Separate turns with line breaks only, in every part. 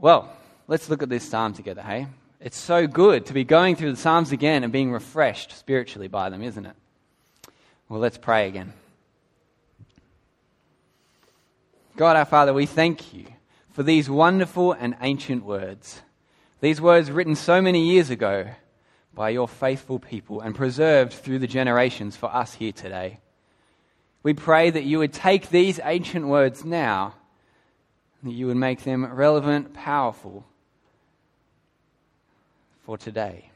Well, let's look at this psalm together, hey? It's so good to be going through the Psalms again and being refreshed spiritually by them, isn't it? Well, let's pray again. God our Father, we thank you for these wonderful and ancient words. These words written so many years ago by your faithful people and preserved through the generations for us here today. We pray that you would take these ancient words now, that you would make them relevant, powerful for today,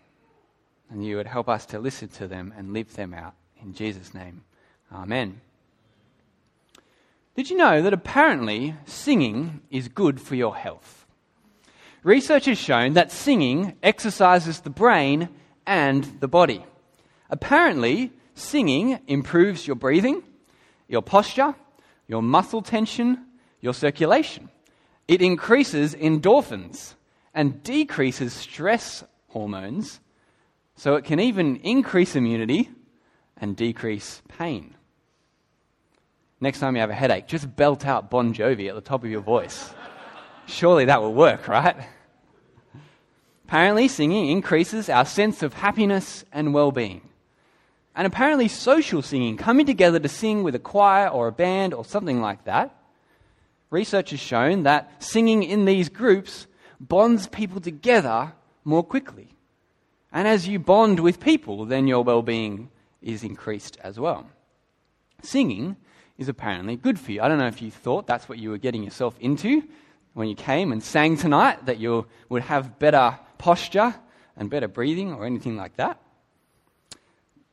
and you would help us to listen to them and live them out. In Jesus' name, Amen. Did you know that apparently singing is good for your health? Research has shown that singing exercises the brain and the body. Apparently, singing improves your breathing, your posture, your muscle tension, your circulation. It increases endorphins and decreases stress hormones, so it can even increase immunity and decrease pain. Next time you have a headache, just belt out Bon Jovi at the top of your voice. Surely that will work, right? Apparently, singing increases our sense of happiness and well being. And apparently, social singing, coming together to sing with a choir or a band or something like that, research has shown that singing in these groups bonds people together more quickly. And as you bond with people, then your well being is increased as well. Singing is apparently good for you. I don't know if you thought that's what you were getting yourself into when you came and sang tonight, that you would have better posture and better breathing or anything like that.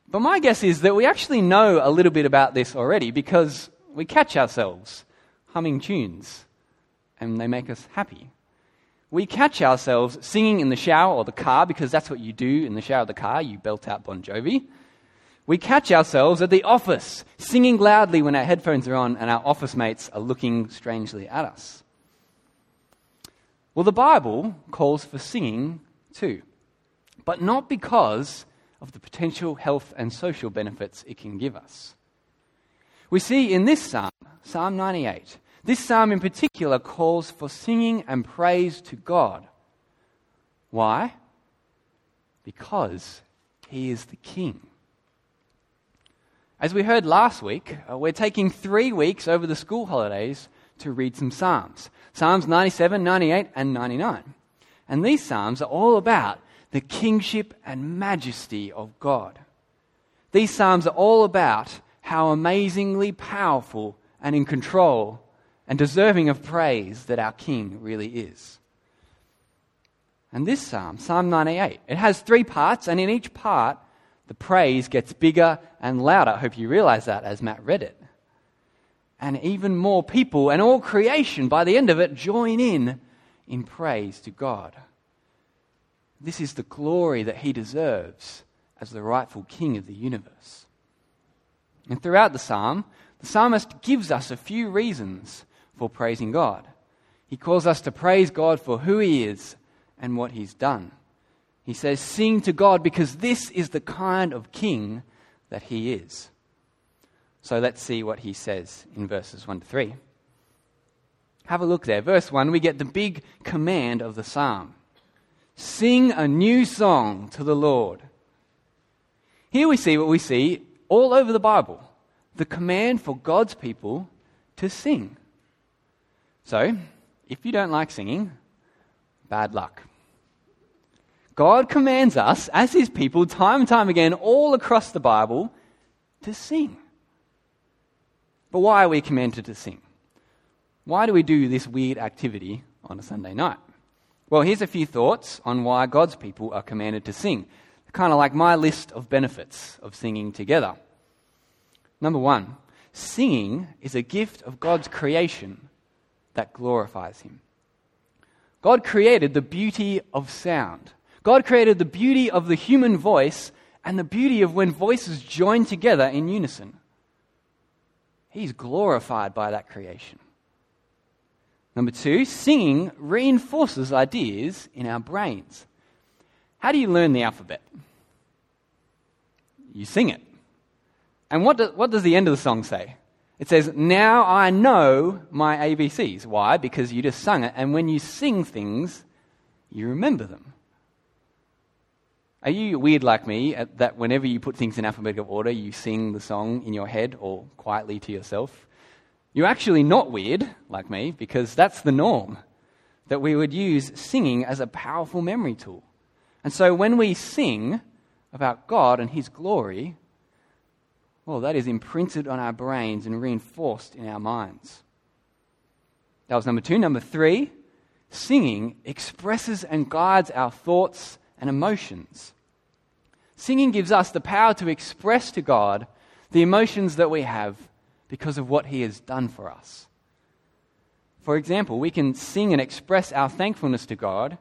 But my guess is that we actually know a little bit about this already because we catch ourselves humming tunes and they make us happy. We catch ourselves singing in the shower or the car because that's what you do in the shower or the car, you belt out Bon Jovi. We catch ourselves at the office, singing loudly when our headphones are on and our office mates are looking strangely at us. Well, the Bible calls for singing too, but not because of the potential health and social benefits it can give us. We see in this psalm, Psalm 98, this psalm in particular calls for singing and praise to God. Why? Because he is the king. As we heard last week, uh, we're taking three weeks over the school holidays to read some Psalms Psalms 97, 98, and 99. And these Psalms are all about the kingship and majesty of God. These Psalms are all about how amazingly powerful and in control and deserving of praise that our King really is. And this Psalm, Psalm 98, it has three parts, and in each part, the praise gets bigger and louder. I hope you realize that as Matt read it. And even more people and all creation, by the end of it, join in in praise to God. This is the glory that he deserves as the rightful king of the universe. And throughout the psalm, the psalmist gives us a few reasons for praising God. He calls us to praise God for who he is and what he's done. He says, Sing to God because this is the kind of king that he is. So let's see what he says in verses 1 to 3. Have a look there. Verse 1, we get the big command of the psalm Sing a new song to the Lord. Here we see what we see all over the Bible the command for God's people to sing. So, if you don't like singing, bad luck. God commands us, as His people, time and time again, all across the Bible, to sing. But why are we commanded to sing? Why do we do this weird activity on a Sunday night? Well, here's a few thoughts on why God's people are commanded to sing. Kind of like my list of benefits of singing together. Number one, singing is a gift of God's creation that glorifies Him. God created the beauty of sound. God created the beauty of the human voice and the beauty of when voices join together in unison. He's glorified by that creation. Number two, singing reinforces ideas in our brains. How do you learn the alphabet? You sing it. And what, do, what does the end of the song say? It says, Now I know my ABCs. Why? Because you just sung it, and when you sing things, you remember them. Are you weird like me that whenever you put things in alphabetical order, you sing the song in your head or quietly to yourself? You're actually not weird like me because that's the norm that we would use singing as a powerful memory tool. And so when we sing about God and His glory, well, that is imprinted on our brains and reinforced in our minds. That was number two. Number three, singing expresses and guides our thoughts and emotions. Singing gives us the power to express to God the emotions that we have because of what He has done for us. For example, we can sing and express our thankfulness to God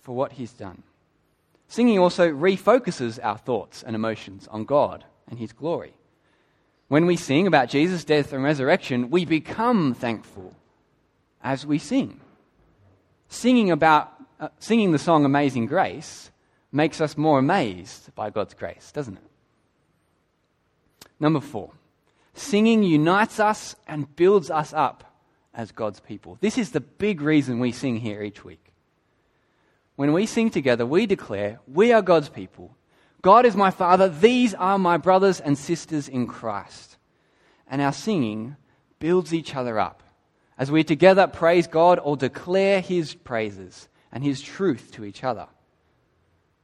for what He's done. Singing also refocuses our thoughts and emotions on God and His glory. When we sing about Jesus' death and resurrection, we become thankful as we sing. Singing, about, uh, singing the song Amazing Grace makes us more amazed by God's grace, doesn't it? Number four, singing unites us and builds us up as God's people. This is the big reason we sing here each week. When we sing together, we declare, We are God's people. God is my Father. These are my brothers and sisters in Christ. And our singing builds each other up as we together praise God or declare His praises and His truth to each other.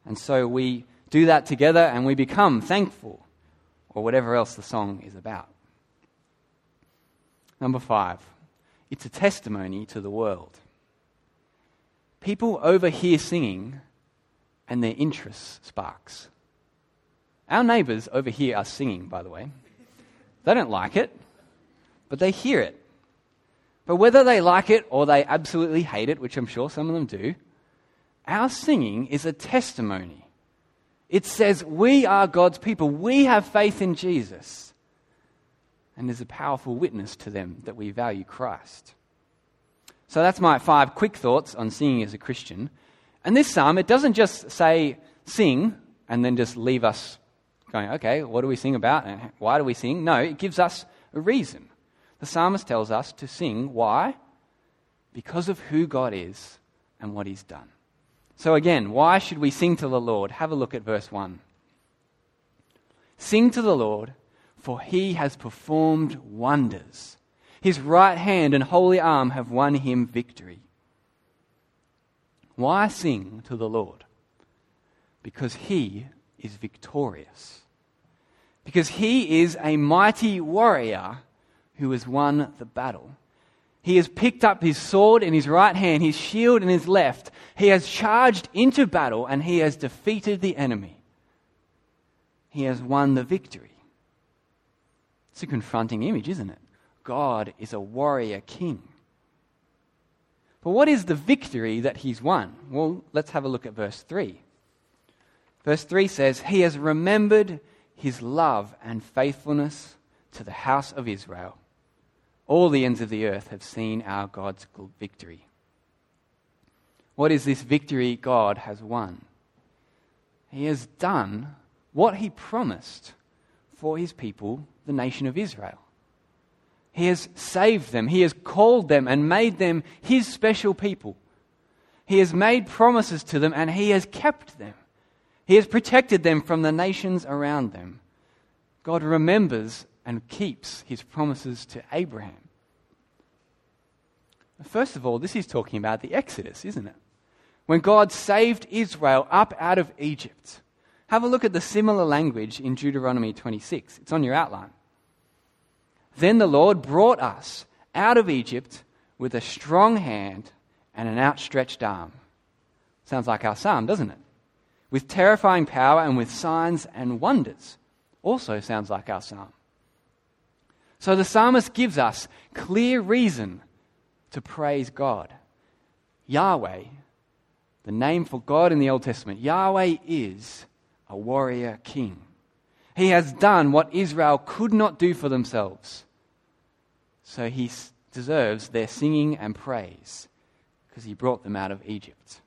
And so we do that together and we become thankful or whatever else the song is about. Number five, it's a testimony to the world. People overhear singing and their interest sparks. Our neighbours overhear us singing, by the way. They don't like it, but they hear it. But whether they like it or they absolutely hate it, which I'm sure some of them do, our singing is a testimony. It says we are God's people. We have faith in Jesus and is a powerful witness to them that we value Christ. So that's my five quick thoughts on singing as a Christian. And this psalm, it doesn't just say sing and then just leave us going, okay, what do we sing about and why do we sing? No, it gives us a reason. The psalmist tells us to sing. Why? Because of who God is and what he's done. So again, why should we sing to the Lord? Have a look at verse 1. Sing to the Lord for he has performed wonders. His right hand and holy arm have won him victory. Why sing to the Lord? Because he is victorious. Because he is a mighty warrior who has won the battle. He has picked up his sword in his right hand, his shield in his left. He has charged into battle and he has defeated the enemy. He has won the victory. It's a confronting image, isn't it? God is a warrior king. But what is the victory that he's won? Well, let's have a look at verse 3. Verse 3 says, He has remembered his love and faithfulness to the house of Israel. All the ends of the earth have seen our God's victory. What is this victory God has won? He has done what he promised for his people the nation of Israel. He has saved them, He has called them and made them His special people. He has made promises to them and He has kept them. He has protected them from the nations around them. God remembers and keeps His promises to Abraham. First of all, this is talking about the Exodus, isn't it? When God saved Israel up out of Egypt. Have a look at the similar language in Deuteronomy 26. It's on your outline. Then the Lord brought us out of Egypt with a strong hand and an outstretched arm. Sounds like our psalm, doesn't it? With terrifying power and with signs and wonders. Also sounds like our psalm. So the psalmist gives us clear reason to praise God. Yahweh, the name for God in the Old Testament, Yahweh is a warrior king. He has done what Israel could not do for themselves. So he deserves their singing and praise because he brought them out of Egypt.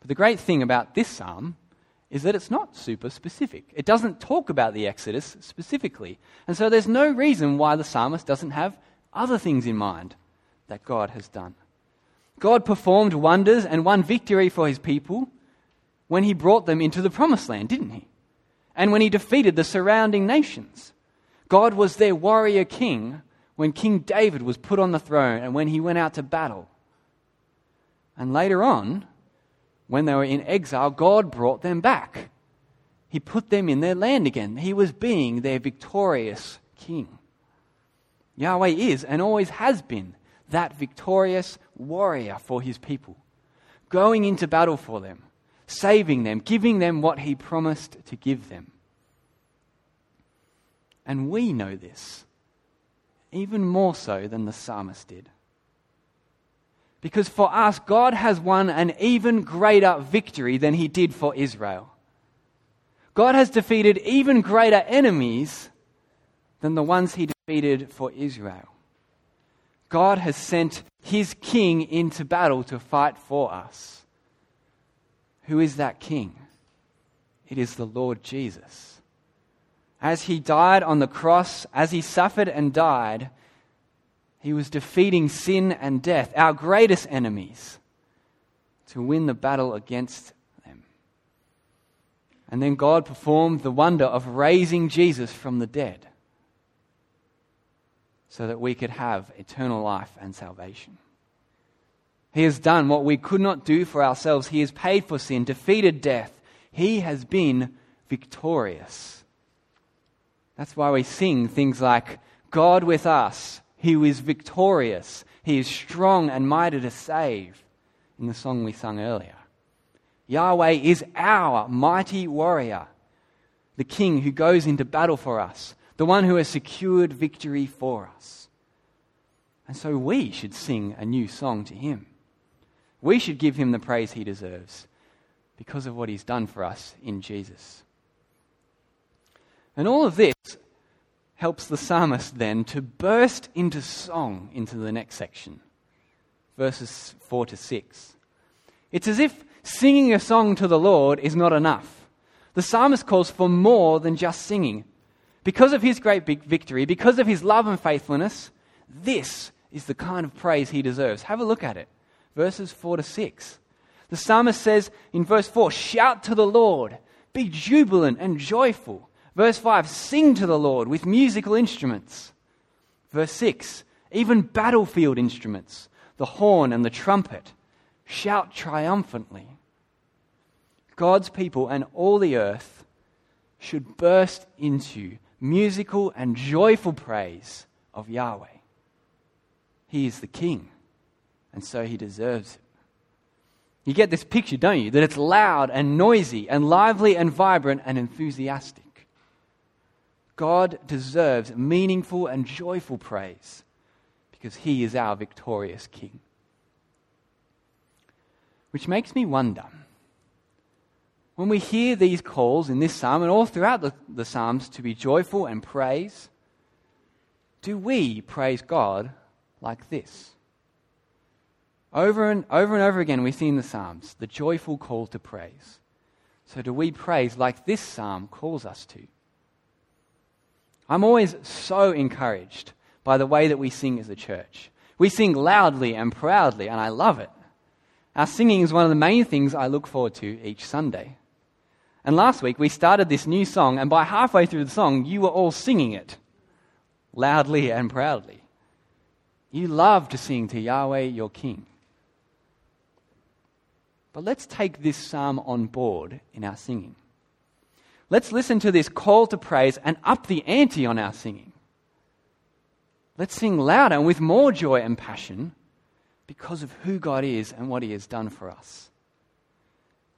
But the great thing about this psalm is that it's not super specific. It doesn't talk about the Exodus specifically. And so there's no reason why the psalmist doesn't have other things in mind that God has done. God performed wonders and won victory for his people when he brought them into the promised land, didn't he? And when he defeated the surrounding nations. God was their warrior king when King David was put on the throne and when he went out to battle. And later on, when they were in exile, God brought them back. He put them in their land again. He was being their victorious king. Yahweh is and always has been that victorious warrior for his people, going into battle for them, saving them, giving them what he promised to give them. And we know this even more so than the psalmist did. Because for us, God has won an even greater victory than he did for Israel. God has defeated even greater enemies than the ones he defeated for Israel. God has sent his king into battle to fight for us. Who is that king? It is the Lord Jesus. As he died on the cross, as he suffered and died, he was defeating sin and death, our greatest enemies, to win the battle against them. And then God performed the wonder of raising Jesus from the dead so that we could have eternal life and salvation. He has done what we could not do for ourselves. He has paid for sin, defeated death. He has been victorious. That's why we sing things like, God with us, he is victorious. He is strong and mighty to save, in the song we sung earlier. Yahweh is our mighty warrior, the king who goes into battle for us, the one who has secured victory for us. And so we should sing a new song to him. We should give him the praise he deserves because of what he's done for us in Jesus. And all of this helps the psalmist then to burst into song into the next section, verses 4 to 6. It's as if singing a song to the Lord is not enough. The psalmist calls for more than just singing. Because of his great big victory, because of his love and faithfulness, this is the kind of praise he deserves. Have a look at it. Verses 4 to 6. The psalmist says in verse 4 Shout to the Lord, be jubilant and joyful Verse 5 Sing to the Lord with musical instruments. Verse 6 Even battlefield instruments, the horn and the trumpet, shout triumphantly. God's people and all the earth should burst into musical and joyful praise of Yahweh. He is the king, and so he deserves it. You get this picture, don't you? That it's loud and noisy and lively and vibrant and enthusiastic. God deserves meaningful and joyful praise because he is our victorious King. Which makes me wonder when we hear these calls in this psalm and all throughout the, the Psalms to be joyful and praise, do we praise God like this? Over and over and over again, we see in the Psalms the joyful call to praise. So, do we praise like this psalm calls us to? I'm always so encouraged by the way that we sing as a church. We sing loudly and proudly, and I love it. Our singing is one of the main things I look forward to each Sunday. And last week we started this new song, and by halfway through the song, you were all singing it loudly and proudly. You love to sing to Yahweh, your King. But let's take this psalm on board in our singing. Let's listen to this call to praise and up the ante on our singing. Let's sing louder and with more joy and passion because of who God is and what He has done for us.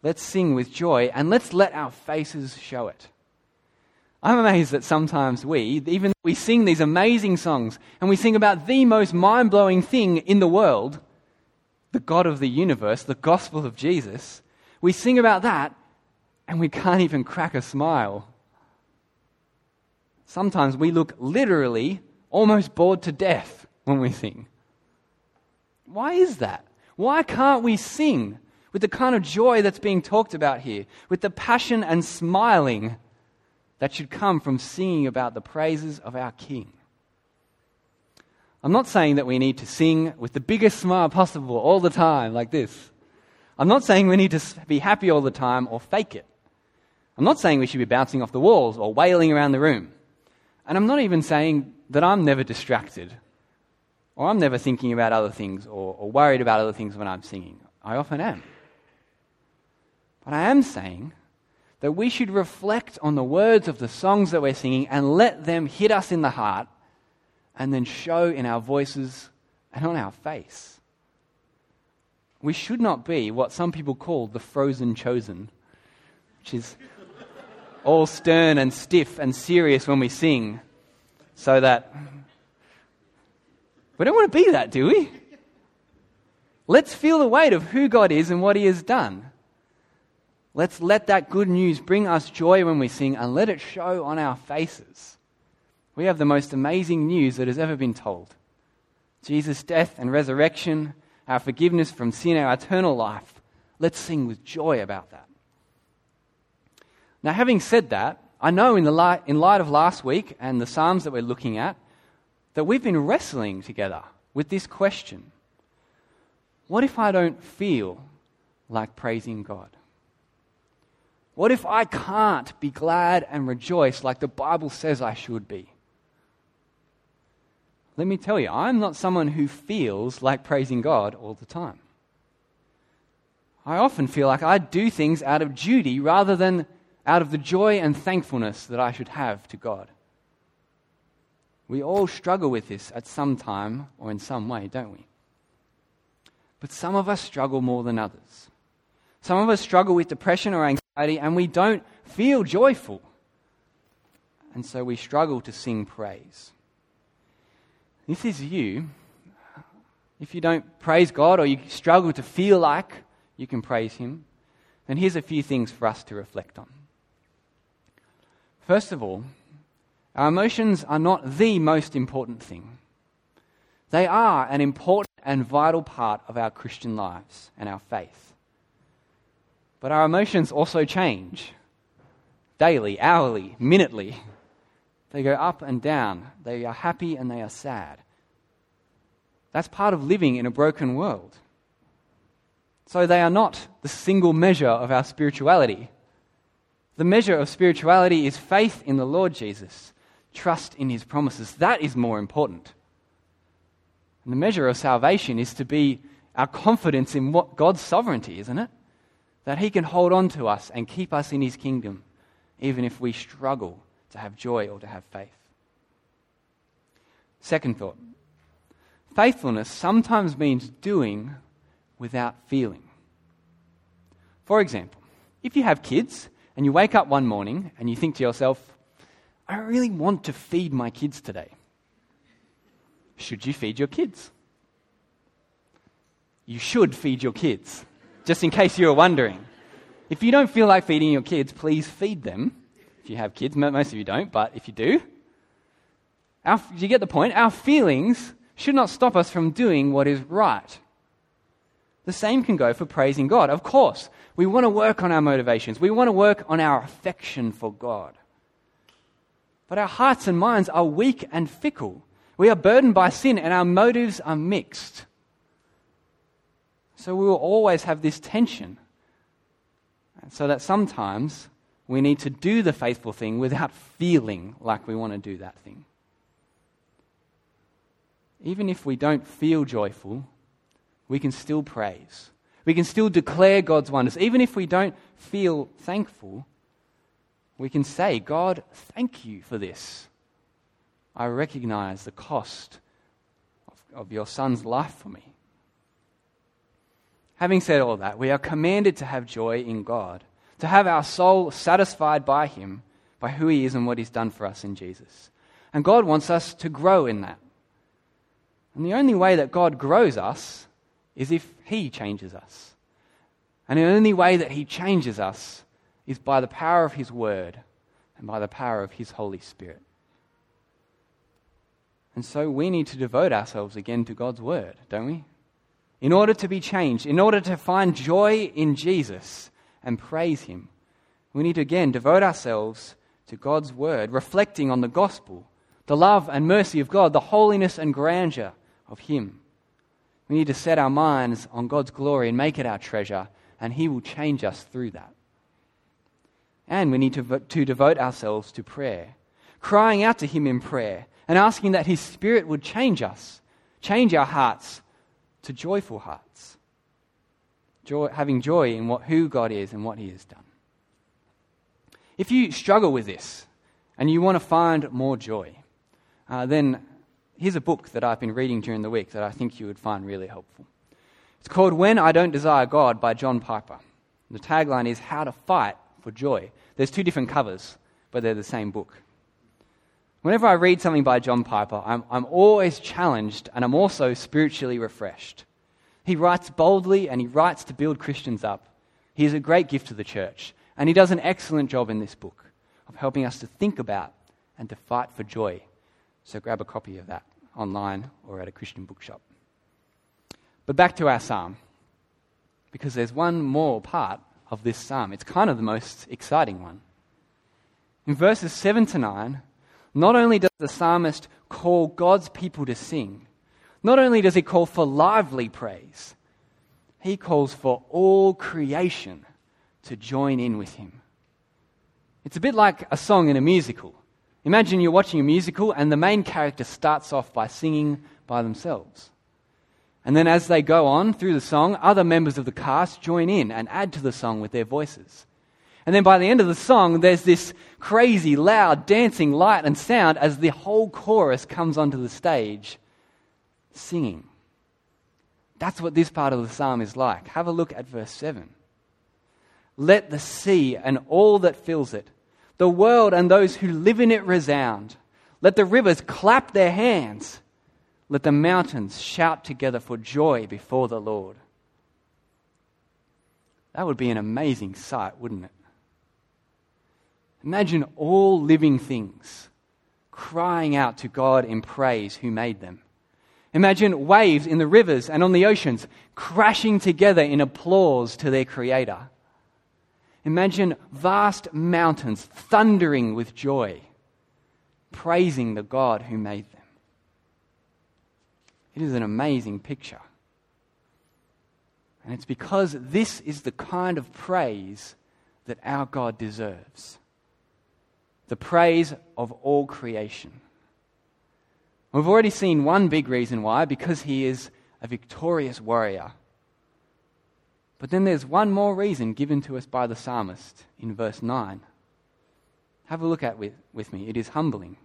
Let's sing with joy and let's let our faces show it. I'm amazed that sometimes we, even we sing these amazing songs and we sing about the most mind blowing thing in the world, the God of the universe, the gospel of Jesus, we sing about that and we can't even crack a smile. Sometimes we look literally almost bored to death when we sing. Why is that? Why can't we sing with the kind of joy that's being talked about here, with the passion and smiling that should come from singing about the praises of our King. I'm not saying that we need to sing with the biggest smile possible all the time, like this. I'm not saying we need to be happy all the time or fake it. I'm not saying we should be bouncing off the walls or wailing around the room. And I'm not even saying that I'm never distracted or I'm never thinking about other things or, or worried about other things when I'm singing. I often am. But I am saying that we should reflect on the words of the songs that we're singing and let them hit us in the heart and then show in our voices and on our face. We should not be what some people call the frozen chosen, which is all stern and stiff and serious when we sing, so that we don't want to be that, do we? Let's feel the weight of who God is and what He has done. Let's let that good news bring us joy when we sing and let it show on our faces. We have the most amazing news that has ever been told Jesus' death and resurrection, our forgiveness from sin, our eternal life. Let's sing with joy about that. Now, having said that, I know in, the light, in light of last week and the Psalms that we're looking at, that we've been wrestling together with this question What if I don't feel like praising God? What if I can't be glad and rejoice like the Bible says I should be? Let me tell you, I'm not someone who feels like praising God all the time. I often feel like I do things out of duty rather than out of the joy and thankfulness that I should have to God. We all struggle with this at some time or in some way, don't we? But some of us struggle more than others. Some of us struggle with depression or anxiety and we don't feel joyful. And so we struggle to sing praise. This is you. If you don't praise God or you struggle to feel like you can praise Him, then here's a few things for us to reflect on. First of all, our emotions are not the most important thing. They are an important and vital part of our Christian lives and our faith. But our emotions also change daily, hourly, minutely. They go up and down. They are happy and they are sad. That's part of living in a broken world. So they are not the single measure of our spirituality. The measure of spirituality is faith in the Lord Jesus trust in his promises. That is more important. And the measure of salvation is to be our confidence in what God's sovereignty, isn't it? That he can hold on to us and keep us in his kingdom, even if we struggle to have joy or to have faith. Second thought faithfulness sometimes means doing without feeling. For example, if you have kids and you wake up one morning and you think to yourself, I really want to feed my kids today. Should you feed your kids? You should feed your kids, just in case you were wondering. If you don't feel like feeding your kids, please feed them. If you have kids, most of you don't, but if you do, our, you get the point? Our feelings should not stop us from doing what is right. The same can go for praising God. Of course, we want to work on our motivations, we want to work on our affection for God. But our hearts and minds are weak and fickle. We are burdened by sin and our motives are mixed. So we will always have this tension. So that sometimes we need to do the faithful thing without feeling like we want to do that thing. Even if we don't feel joyful, we can still praise. We can still declare God's wonders. Even if we don't feel thankful, we can say, God, thank you for this. I recognize the cost of, of, your son's life for me. Having said all that, we are commanded to have joy in God, to have our soul satisfied by Him, by who He is and what He's done for us in Jesus. And God wants us to grow in that. And the only way that God grows us is if He changes us. And the only way that He changes us is by the power of His Word and by the power of His Holy Spirit. And so we need to devote ourselves again to God's Word, don't we? in order to be changed, in order to find joy in Jesus and praise Him, we need to again devote ourselves to God's Word, reflecting on the gospel, the love and mercy of God, the holiness and grandeur of Him. We need to set our minds on God's glory and make it our treasure, and He will change us through that. And we need to, to devote ourselves to prayer, crying out to Him in prayer and asking that His Spirit would change us, change our hearts to joyful hearts, joy, having joy in what, who God is and what He has done. If you struggle with this and you want to find more joy, uh, then here's a book that I've been reading during the week that I think you would find really helpful. It's called When I Don't Desire God by John Piper. The tagline is How to Fight for Joy. There's two different covers, but they're the same book. Whenever I read something by John Piper, I'm, I'm always challenged and I'm also spiritually refreshed. He writes boldly and he writes to build Christians up. He is a great gift to the church, and he does an excellent job in this book of helping us to think about and to fight for joy. So grab a copy of that online or at a Christian bookshop. But back to our psalm, because there's one more part of this psalm. It's kind of the most exciting one. In verses 7 to 9, not only does the psalmist call God's people to sing, not only does he call for lively praise, he calls for all creation to join in with him. It's a bit like a song in a musical. Imagine you're watching a musical and the main character starts off by singing by themselves. And then as they go on through the song, other members of the cast join in and add to the song with their voices. And then by the end of the song, there's this crazy, loud, dancing light and sound as the whole chorus comes onto the stage singing. That's what this part of the psalm is like. Have a look at verse 7. Let the sea and all that fills it, the world and those who live in it resound. Let the rivers clap their hands. Let the mountains shout together for joy before the Lord. That would be an amazing sight, wouldn't it? Imagine all living things crying out to God in praise who made them. Imagine waves in the rivers and on the oceans crashing together in applause to their Creator. Imagine vast mountains thundering with joy, praising the God who made them. It is an amazing picture. And it's because this is the kind of praise that our God deserves the praise of all creation. We've already seen one big reason why, because he is a victorious warrior. But then there's one more reason given to us by the psalmist in verse 9. Have a look at it with, with me. It is humbling.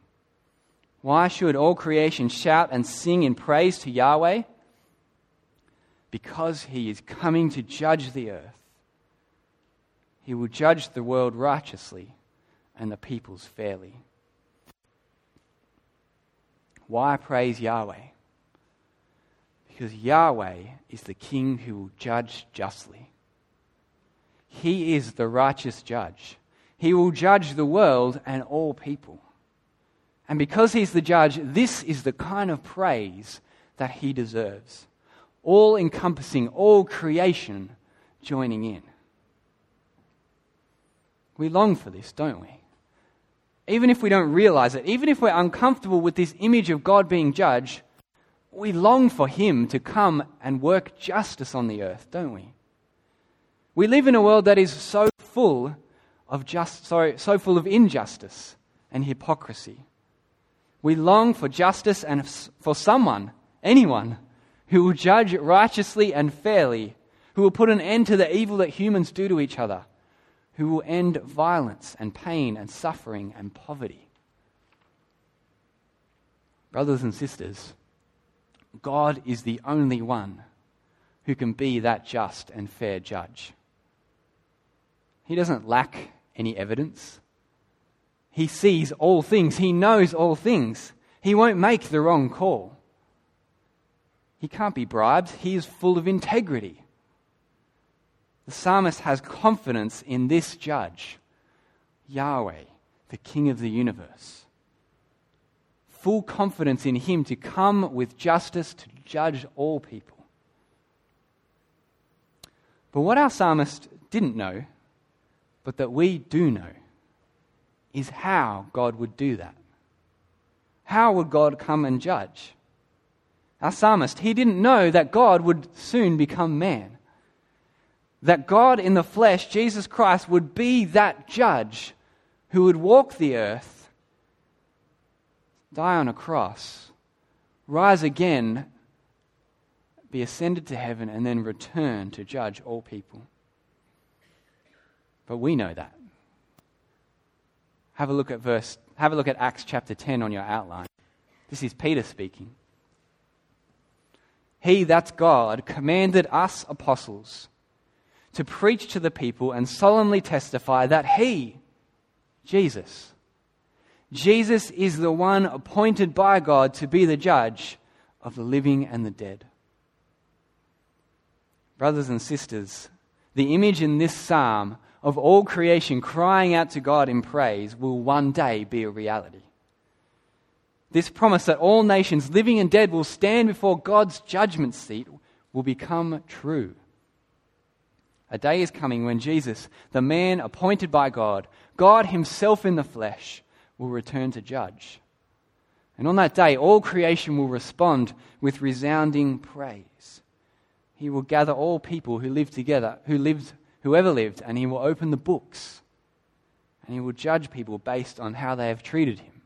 Why should all creation shout and sing in praise to Yahweh? Because he is coming to judge the earth. He will judge the world righteously and the peoples fairly. Why praise Yahweh? Because Yahweh is the king who will judge justly. He is the righteous judge. He will judge the world and all people. And because he's the judge, this is the kind of praise that he deserves. All encompassing, all creation joining in. We long for this, don't we? Even if we don't realize it, even if we're uncomfortable with this image of God being judge, we long for Him to come and work justice on the earth, don't we? We live in a world that is so full of just, sorry, so full of injustice and hypocrisy. We long for justice and for someone, anyone, who will judge righteously and fairly, who will put an end to the evil that humans do to each other, who will end violence and pain and suffering and poverty. Brothers and sisters, God is the only one who can be that just and fair judge. He doesn't lack any evidence. He sees all things, he knows all things. He won't make the wrong call. He can't be bribed, he is full of integrity. The psalmist has confidence in this judge, Yahweh, the King of the universe. Full confidence in him to come with justice to judge all people. But what our psalmist didn't know, but that we do know, is how God would do that. How would God come and judge? Our psalmist, he didn't know that God would soon become man. That God in the flesh, Jesus Christ, would be that judge who would walk the earth, die on a cross, rise again, be ascended to heaven, and then return to judge all people. But we know that. Have a look at verse have a look at Acts chapter 10 on your outline. This is Peter speaking. He, that's God, commanded us apostles to preach to the people and solemnly testify that He, Jesus, Jesus is the one appointed by God to be the judge of the living and the dead. Brothers and sisters, the image in this psalm of all creation crying out to God in praise will one day be a reality. This promise that all nations, living and dead, will stand before God's judgment seat will become true. A day is coming when Jesus, the man appointed by God, God Himself in the flesh, will return to judge. And on that day, all creation will respond with resounding praise. He will gather all people who live together, who lived whoever lived, and he will open the books. And he will judge people based on how they have treated him,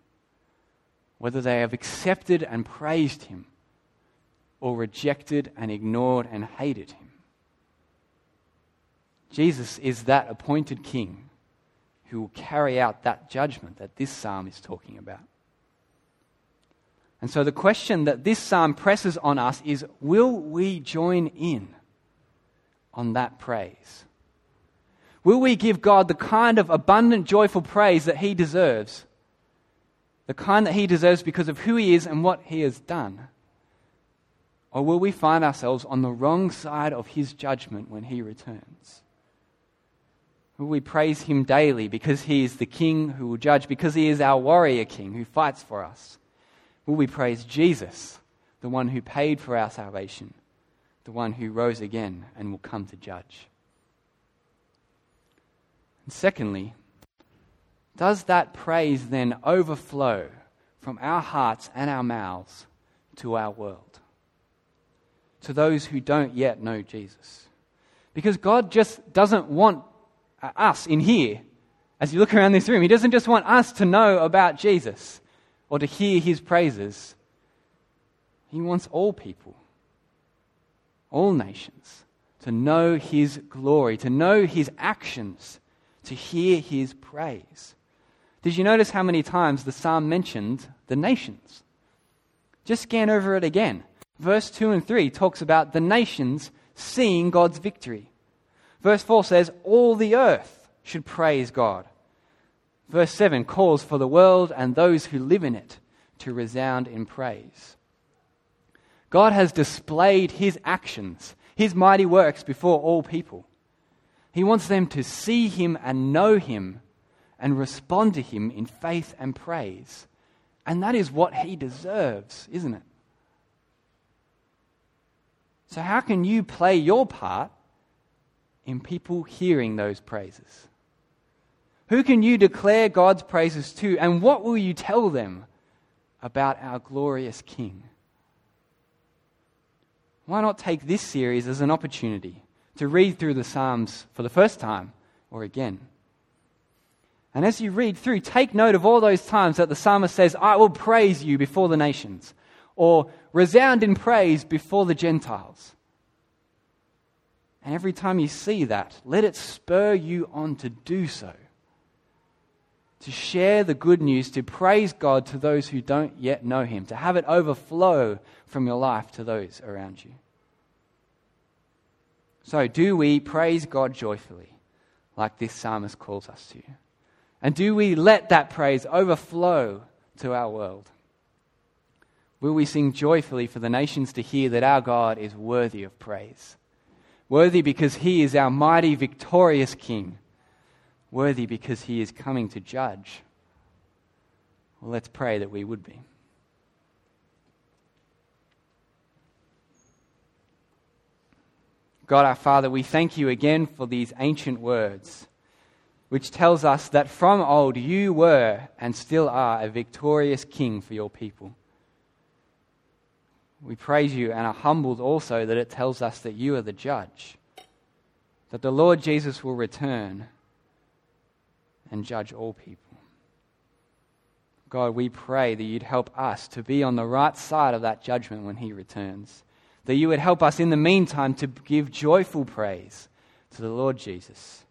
whether they have accepted and praised him, or rejected and ignored and hated him. Jesus is that appointed king who will carry out that judgment that this psalm is talking about. And so the question that this psalm presses on us is will we join in on that praise? Will we give God the kind of abundant, joyful praise that He deserves? The kind that He deserves because of who He is and what He has done? Or will we find ourselves on the wrong side of His judgment when He returns? Will we praise Him daily because He is the King who will judge, because He is our warrior King who fights for us? Will we praise Jesus, the one who paid for our salvation, the one who rose again and will come to judge? And secondly, does that praise then overflow from our hearts and our mouths to our world? To those who don't yet know Jesus? Because God just doesn't want Uh, us in here, as you look around this room, He doesn't just want us to know about Jesus or to hear His praises. He wants all people, all nations, to know His glory, to know His actions to hear his praise. Did you notice how many times the psalm mentioned the nations? Just scan over it again. Verse 2 and 3 talks about the nations seeing God's victory. Verse 4 says, All the earth should praise God. Verse 7 calls for the world and those who live in it to resound in praise. God has displayed his actions, his mighty works before all people. He wants them to see him and know him and respond to him in faith and praise. And that is what he deserves, isn't it? So, how can you play your part in people hearing those praises? Who can you declare God's praises to, and what will you tell them about our glorious King? Why not take this series as an opportunity to read through the Psalms for the first time or again. And as you read through, take note of all those times that the psalmist says, I will praise you before the nations, or resound in praise before the Gentiles. And every time you see that, let it spur you on to do so. To share the good news, to praise God to those who don't yet know Him, to have it overflow from your life to those around you. So, do we praise God joyfully, like this psalmist calls us to? And do we let that praise overflow to our world? Will we sing joyfully for the nations to hear that our God is worthy of praise? Worthy because he is our mighty, victorious King. Worthy because he is coming to judge. Well, let's pray that we would be. God our Father, we thank you again for these ancient words, which tells us that from old you were and still are a victorious king for your people. We praise you and are humbled also that it tells us that you are the judge, that the Lord Jesus will return and judge all people. God, we pray that you'd help us to be on the right side of that judgment when he returns that you would help us in the meantime to give joyful praise to the Lord Jesus.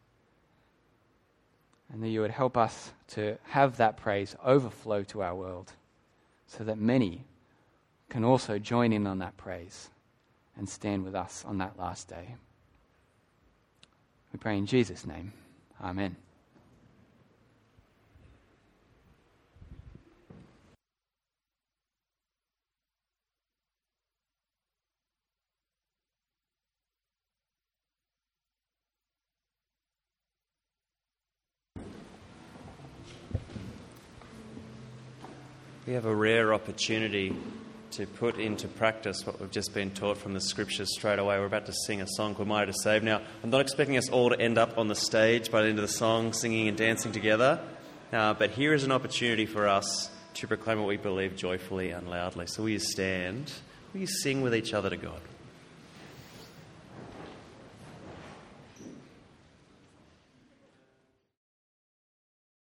And that you would help us to have that praise overflow to our world so that many can also join in on that praise and stand with us on that last day. We pray in Jesus' name. Amen.
We have a rare opportunity to put into practice what we've just been taught from the scriptures straight away. We're about to sing a song called Mighty to Save. Now, I'm not expecting us all to end up on the stage by the end of the song, singing and dancing together, uh, but here is an opportunity for us to proclaim what we believe joyfully and loudly. So will you stand? Will you sing with each other to God?